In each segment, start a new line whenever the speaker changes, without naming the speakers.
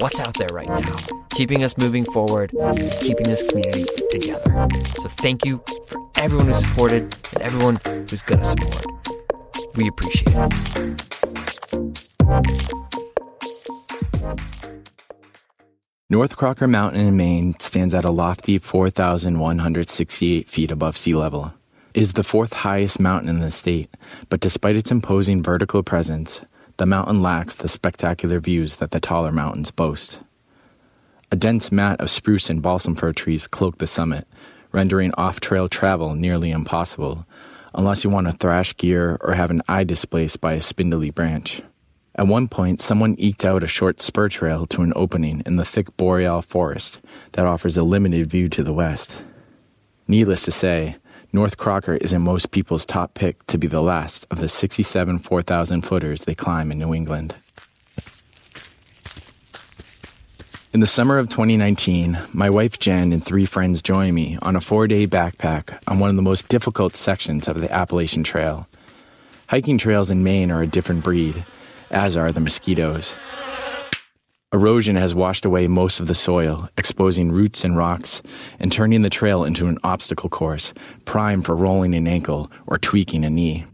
what's out there right now, keeping us moving forward, keeping this community together. So thank you for everyone who supported and everyone who's going to support. We appreciate it.
North Crocker Mountain in Maine stands at a lofty 4,168 feet above sea level. It is the fourth highest mountain in the state, but despite its imposing vertical presence, the mountain lacks the spectacular views that the taller mountains boast. A dense mat of spruce and balsam fir trees cloak the summit, rendering off trail travel nearly impossible, unless you want to thrash gear or have an eye displaced by a spindly branch. At one point, someone eked out a short spur trail to an opening in the thick boreal forest that offers a limited view to the west. Needless to say, North Crocker is in most people's top pick to be the last of the 67 4,000 footers they climb in New England. In the summer of 2019, my wife Jen and three friends joined me on a four day backpack on one of the most difficult sections of the Appalachian Trail. Hiking trails in Maine are a different breed, as are the mosquitoes. Erosion has washed away most of the soil, exposing roots and rocks, and turning the trail into an obstacle course, prime for rolling an ankle or tweaking a knee.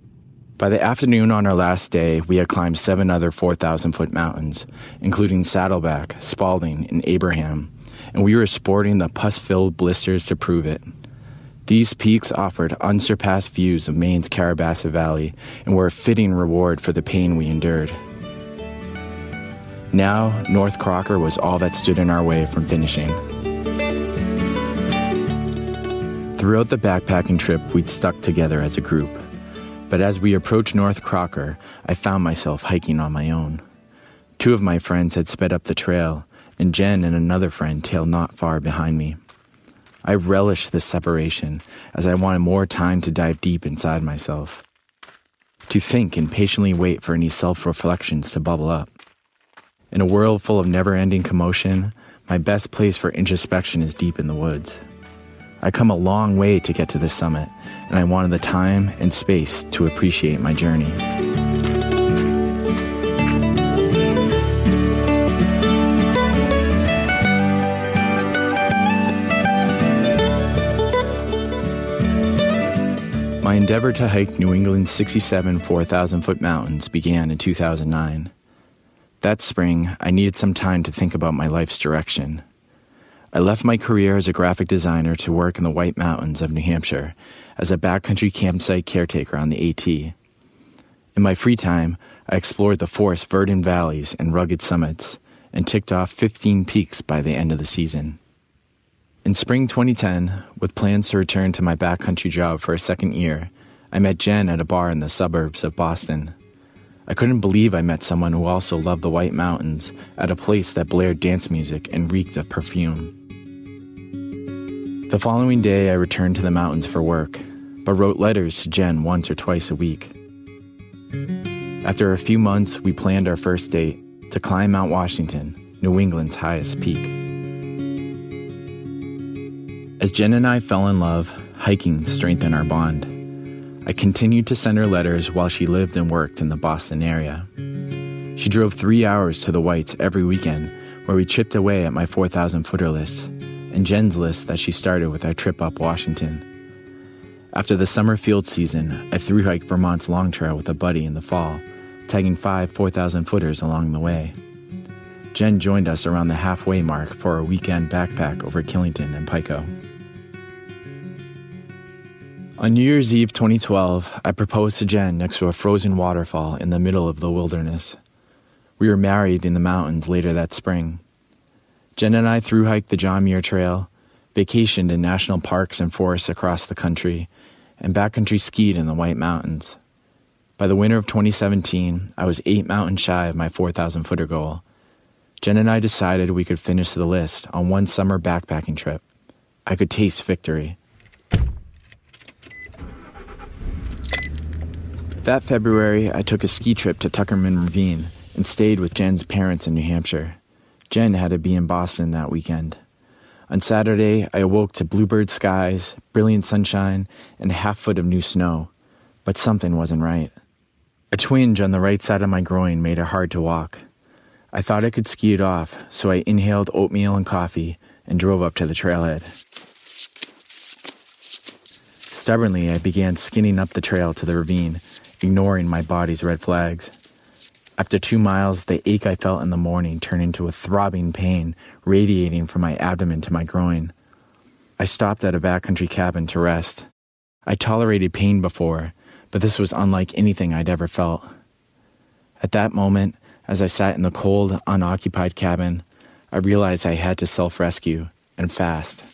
By the afternoon on our last day, we had climbed seven other 4,000 foot mountains, including Saddleback, Spaulding, and Abraham, and we were sporting the pus filled blisters to prove it. These peaks offered unsurpassed views of Maine's Carrabassett Valley and were a fitting reward for the pain we endured. Now, North Crocker was all that stood in our way from finishing. Throughout the backpacking trip, we'd stuck together as a group. But as we approached North Crocker, I found myself hiking on my own. Two of my friends had sped up the trail, and Jen and another friend tailed not far behind me. I relished this separation as I wanted more time to dive deep inside myself, to think and patiently wait for any self reflections to bubble up. In a world full of never ending commotion, my best place for introspection is deep in the woods. I come a long way to get to the summit, and I wanted the time and space to appreciate my journey. My endeavor to hike New England's 67 4,000 foot mountains began in 2009. That spring, I needed some time to think about my life's direction. I left my career as a graphic designer to work in the White Mountains of New Hampshire as a backcountry campsite caretaker on the AT. In my free time, I explored the forest verdant valleys and rugged summits and ticked off 15 peaks by the end of the season. In spring 2010, with plans to return to my backcountry job for a second year, I met Jen at a bar in the suburbs of Boston. I couldn't believe I met someone who also loved the White Mountains at a place that blared dance music and reeked of perfume. The following day, I returned to the mountains for work, but wrote letters to Jen once or twice a week. After a few months, we planned our first date to climb Mount Washington, New England's highest peak. As Jen and I fell in love, hiking strengthened our bond. I continued to send her letters while she lived and worked in the Boston area. She drove three hours to the Whites every weekend, where we chipped away at my 4,000 footer list and Jen's list that she started with our trip up Washington. After the summer field season, I through hiked Vermont's Long Trail with a buddy in the fall, tagging five 4,000 footers along the way. Jen joined us around the halfway mark for a weekend backpack over Killington and Pico. On New Year's Eve 2012, I proposed to Jen next to a frozen waterfall in the middle of the wilderness. We were married in the mountains later that spring. Jen and I through hiked the John Muir Trail, vacationed in national parks and forests across the country, and backcountry skied in the White Mountains. By the winter of 2017, I was eight mountains shy of my 4,000 footer goal. Jen and I decided we could finish the list on one summer backpacking trip. I could taste victory. That February, I took a ski trip to Tuckerman Ravine and stayed with Jen's parents in New Hampshire. Jen had to be in Boston that weekend. On Saturday, I awoke to bluebird skies, brilliant sunshine, and a half foot of new snow, but something wasn't right. A twinge on the right side of my groin made it hard to walk. I thought I could ski it off, so I inhaled oatmeal and coffee and drove up to the trailhead. Stubbornly, I began skinning up the trail to the ravine, ignoring my body's red flags. After two miles, the ache I felt in the morning turned into a throbbing pain radiating from my abdomen to my groin. I stopped at a backcountry cabin to rest. I tolerated pain before, but this was unlike anything I'd ever felt. At that moment, as I sat in the cold, unoccupied cabin, I realized I had to self rescue and fast.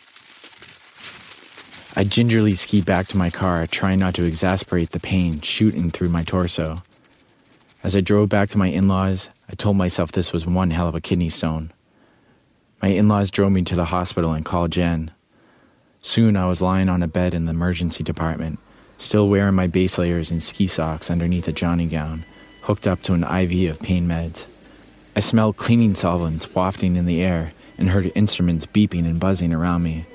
I gingerly skied back to my car, trying not to exasperate the pain shooting through my torso. As I drove back to my in laws, I told myself this was one hell of a kidney stone. My in laws drove me to the hospital and called Jen. Soon I was lying on a bed in the emergency department, still wearing my base layers and ski socks underneath a Johnny gown, hooked up to an IV of pain meds. I smelled cleaning solvents wafting in the air and heard instruments beeping and buzzing around me.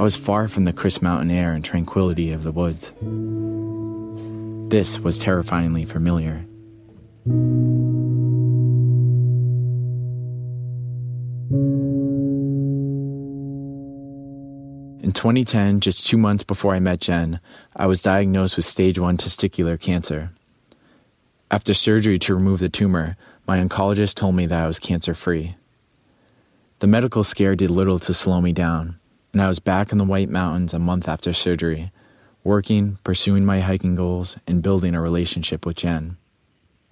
I was far from the crisp mountain air and tranquility of the woods. This was terrifyingly familiar. In 2010, just two months before I met Jen, I was diagnosed with stage 1 testicular cancer. After surgery to remove the tumor, my oncologist told me that I was cancer free. The medical scare did little to slow me down, and I was back in the White Mountains a month after surgery, working, pursuing my hiking goals, and building a relationship with Jen.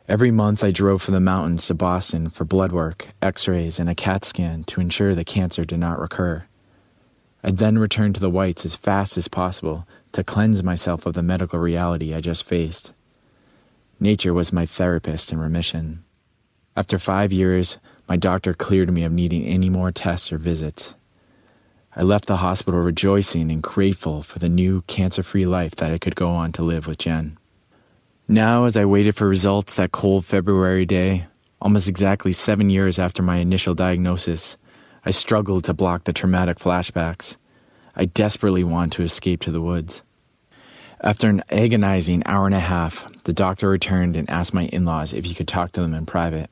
Every month, I drove from the mountains to Boston for blood work, x rays, and a CAT scan to ensure the cancer did not recur. I then returned to the Whites as fast as possible to cleanse myself of the medical reality I just faced. Nature was my therapist in remission. After five years, my doctor cleared me of needing any more tests or visits. I left the hospital rejoicing and grateful for the new cancer free life that I could go on to live with Jen. Now, as I waited for results that cold February day, almost exactly seven years after my initial diagnosis, I struggled to block the traumatic flashbacks. I desperately wanted to escape to the woods. After an agonizing hour and a half, the doctor returned and asked my in laws if he could talk to them in private.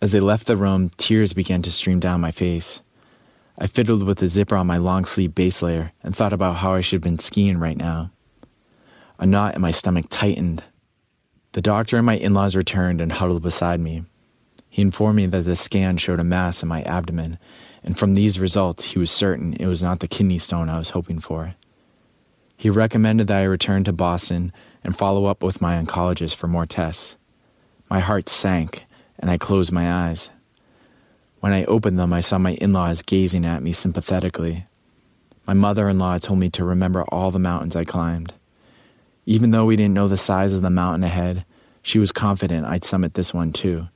As they left the room, tears began to stream down my face. I fiddled with the zipper on my long sleeve base layer and thought about how I should have been skiing right now. A knot in my stomach tightened. The doctor and my in laws returned and huddled beside me. He informed me that the scan showed a mass in my abdomen, and from these results, he was certain it was not the kidney stone I was hoping for. He recommended that I return to Boston and follow up with my oncologist for more tests. My heart sank, and I closed my eyes. When I opened them, I saw my in laws gazing at me sympathetically. My mother in law told me to remember all the mountains I climbed. Even though we didn't know the size of the mountain ahead, she was confident I'd summit this one too.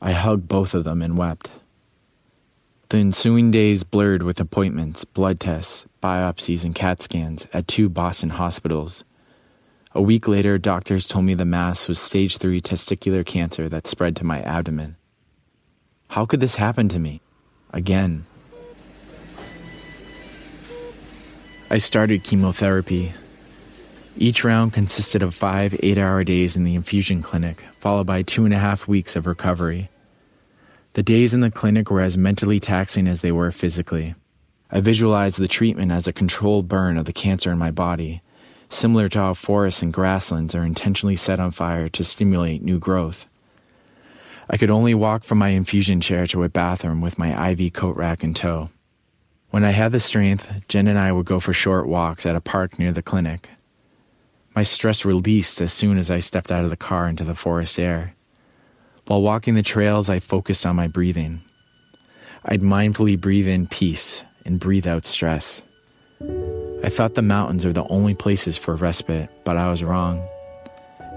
I hugged both of them and wept. The ensuing days blurred with appointments, blood tests, biopsies, and CAT scans at two Boston hospitals. A week later, doctors told me the mass was stage 3 testicular cancer that spread to my abdomen. How could this happen to me? Again. I started chemotherapy. Each round consisted of five eight hour days in the infusion clinic, followed by two and a half weeks of recovery. The days in the clinic were as mentally taxing as they were physically. I visualized the treatment as a controlled burn of the cancer in my body, similar to how forests and grasslands are intentionally set on fire to stimulate new growth. I could only walk from my infusion chair to a bathroom with my IV coat rack in tow. When I had the strength, Jen and I would go for short walks at a park near the clinic. My stress released as soon as I stepped out of the car into the forest air. While walking the trails, I focused on my breathing. I'd mindfully breathe in peace and breathe out stress. I thought the mountains are the only places for respite, but I was wrong.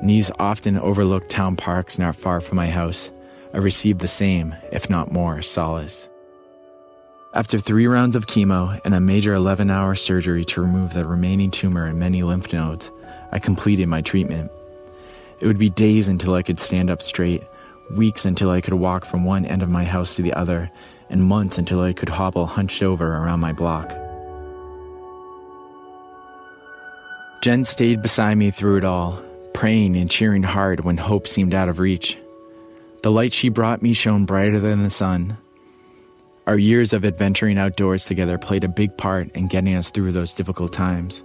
In these often overlooked town parks not far from my house, I received the same, if not more, solace. After three rounds of chemo and a major 11 hour surgery to remove the remaining tumor and many lymph nodes, I completed my treatment. It would be days until I could stand up straight, weeks until I could walk from one end of my house to the other, and months until I could hobble hunched over around my block. Jen stayed beside me through it all, praying and cheering hard when hope seemed out of reach. The light she brought me shone brighter than the sun. Our years of adventuring outdoors together played a big part in getting us through those difficult times.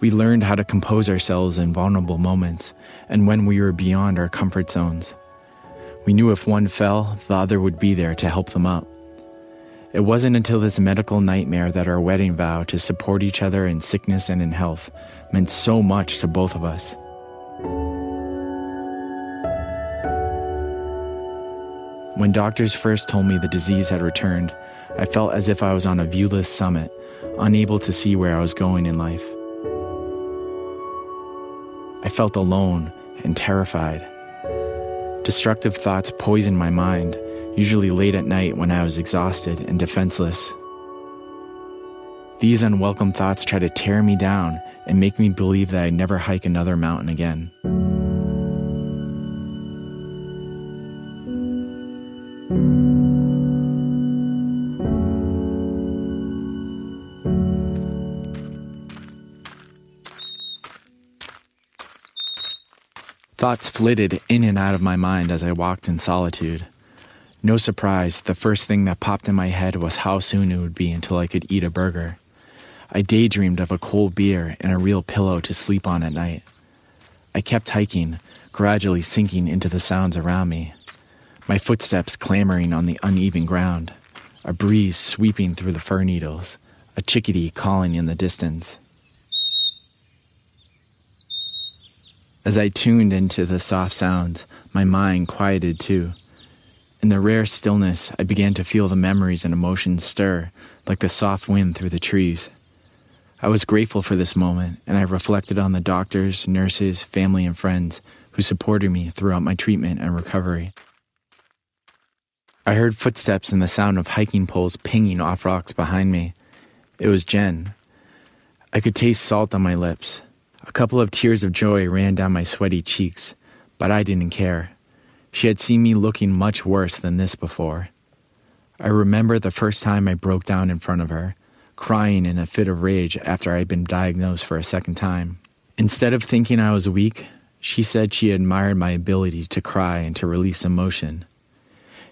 We learned how to compose ourselves in vulnerable moments and when we were beyond our comfort zones. We knew if one fell, the other would be there to help them up. It wasn't until this medical nightmare that our wedding vow to support each other in sickness and in health meant so much to both of us. When doctors first told me the disease had returned, I felt as if I was on a viewless summit, unable to see where I was going in life. I felt alone and terrified. Destructive thoughts poisoned my mind, usually late at night when I was exhausted and defenseless. These unwelcome thoughts tried to tear me down and make me believe that I'd never hike another mountain again. Thoughts flitted in and out of my mind as I walked in solitude. No surprise, the first thing that popped in my head was how soon it would be until I could eat a burger. I daydreamed of a cold beer and a real pillow to sleep on at night. I kept hiking, gradually sinking into the sounds around me. My footsteps clamoring on the uneven ground, a breeze sweeping through the fir needles, a chickadee calling in the distance. As I tuned into the soft sounds, my mind quieted too. In the rare stillness, I began to feel the memories and emotions stir like the soft wind through the trees. I was grateful for this moment, and I reflected on the doctors, nurses, family, and friends who supported me throughout my treatment and recovery. I heard footsteps and the sound of hiking poles pinging off rocks behind me. It was Jen. I could taste salt on my lips. A couple of tears of joy ran down my sweaty cheeks, but I didn't care. She had seen me looking much worse than this before. I remember the first time I broke down in front of her, crying in a fit of rage after I had been diagnosed for a second time. Instead of thinking I was weak, she said she admired my ability to cry and to release emotion.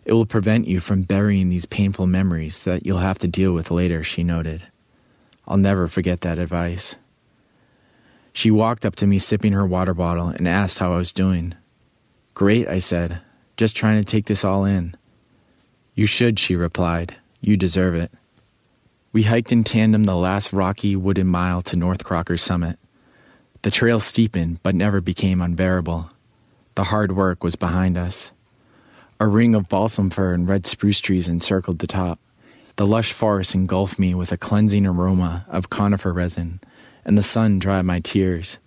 It will prevent you from burying these painful memories that you'll have to deal with later, she noted. I'll never forget that advice. She walked up to me sipping her water bottle and asked how I was doing. Great, I said. Just trying to take this all in. You should, she replied. You deserve it. We hiked in tandem the last rocky wooden mile to North Crocker's summit. The trail steepened but never became unbearable. The hard work was behind us. A ring of balsam fir and red spruce trees encircled the top. The lush forest engulfed me with a cleansing aroma of conifer resin and the sun dried my tears.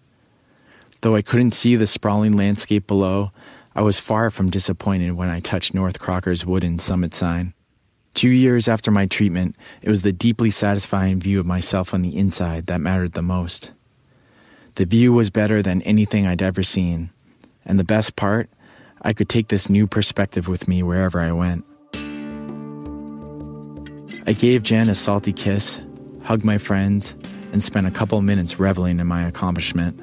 Though I couldn't see the sprawling landscape below, I was far from disappointed when I touched North Crocker's wooden summit sign. Two years after my treatment, it was the deeply satisfying view of myself on the inside that mattered the most. The view was better than anything I'd ever seen, and the best part, I could take this new perspective with me wherever I went. I gave Jen a salty kiss, hugged my friends, and spent a couple minutes reveling in my accomplishment.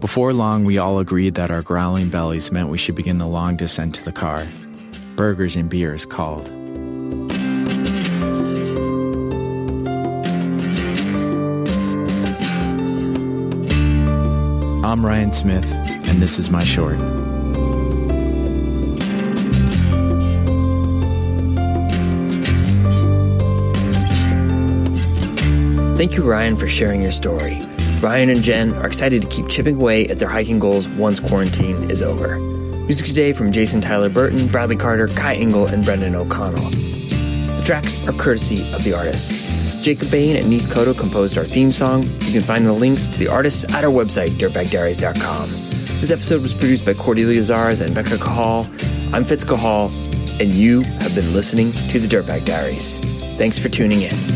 Before long, we all agreed that our growling bellies meant we should begin the long descent to the car. Burgers and beers called. I'm Ryan Smith, and this is my short.
Thank you, Ryan, for sharing your story. Ryan and Jen are excited to keep chipping away at their hiking goals once quarantine is over. Music today from Jason Tyler Burton, Bradley Carter, Kai Engel, and Brendan O'Connell. The tracks are courtesy of the artists. Jacob Bain and Neith Koto composed our theme song. You can find the links to the artists at our website, dirtbagdiaries.com. This episode was produced by Cordelia Zars and Becca Cahal. I'm Fitz Cahal, and you have been listening to the Dirtbag Diaries. Thanks for tuning in.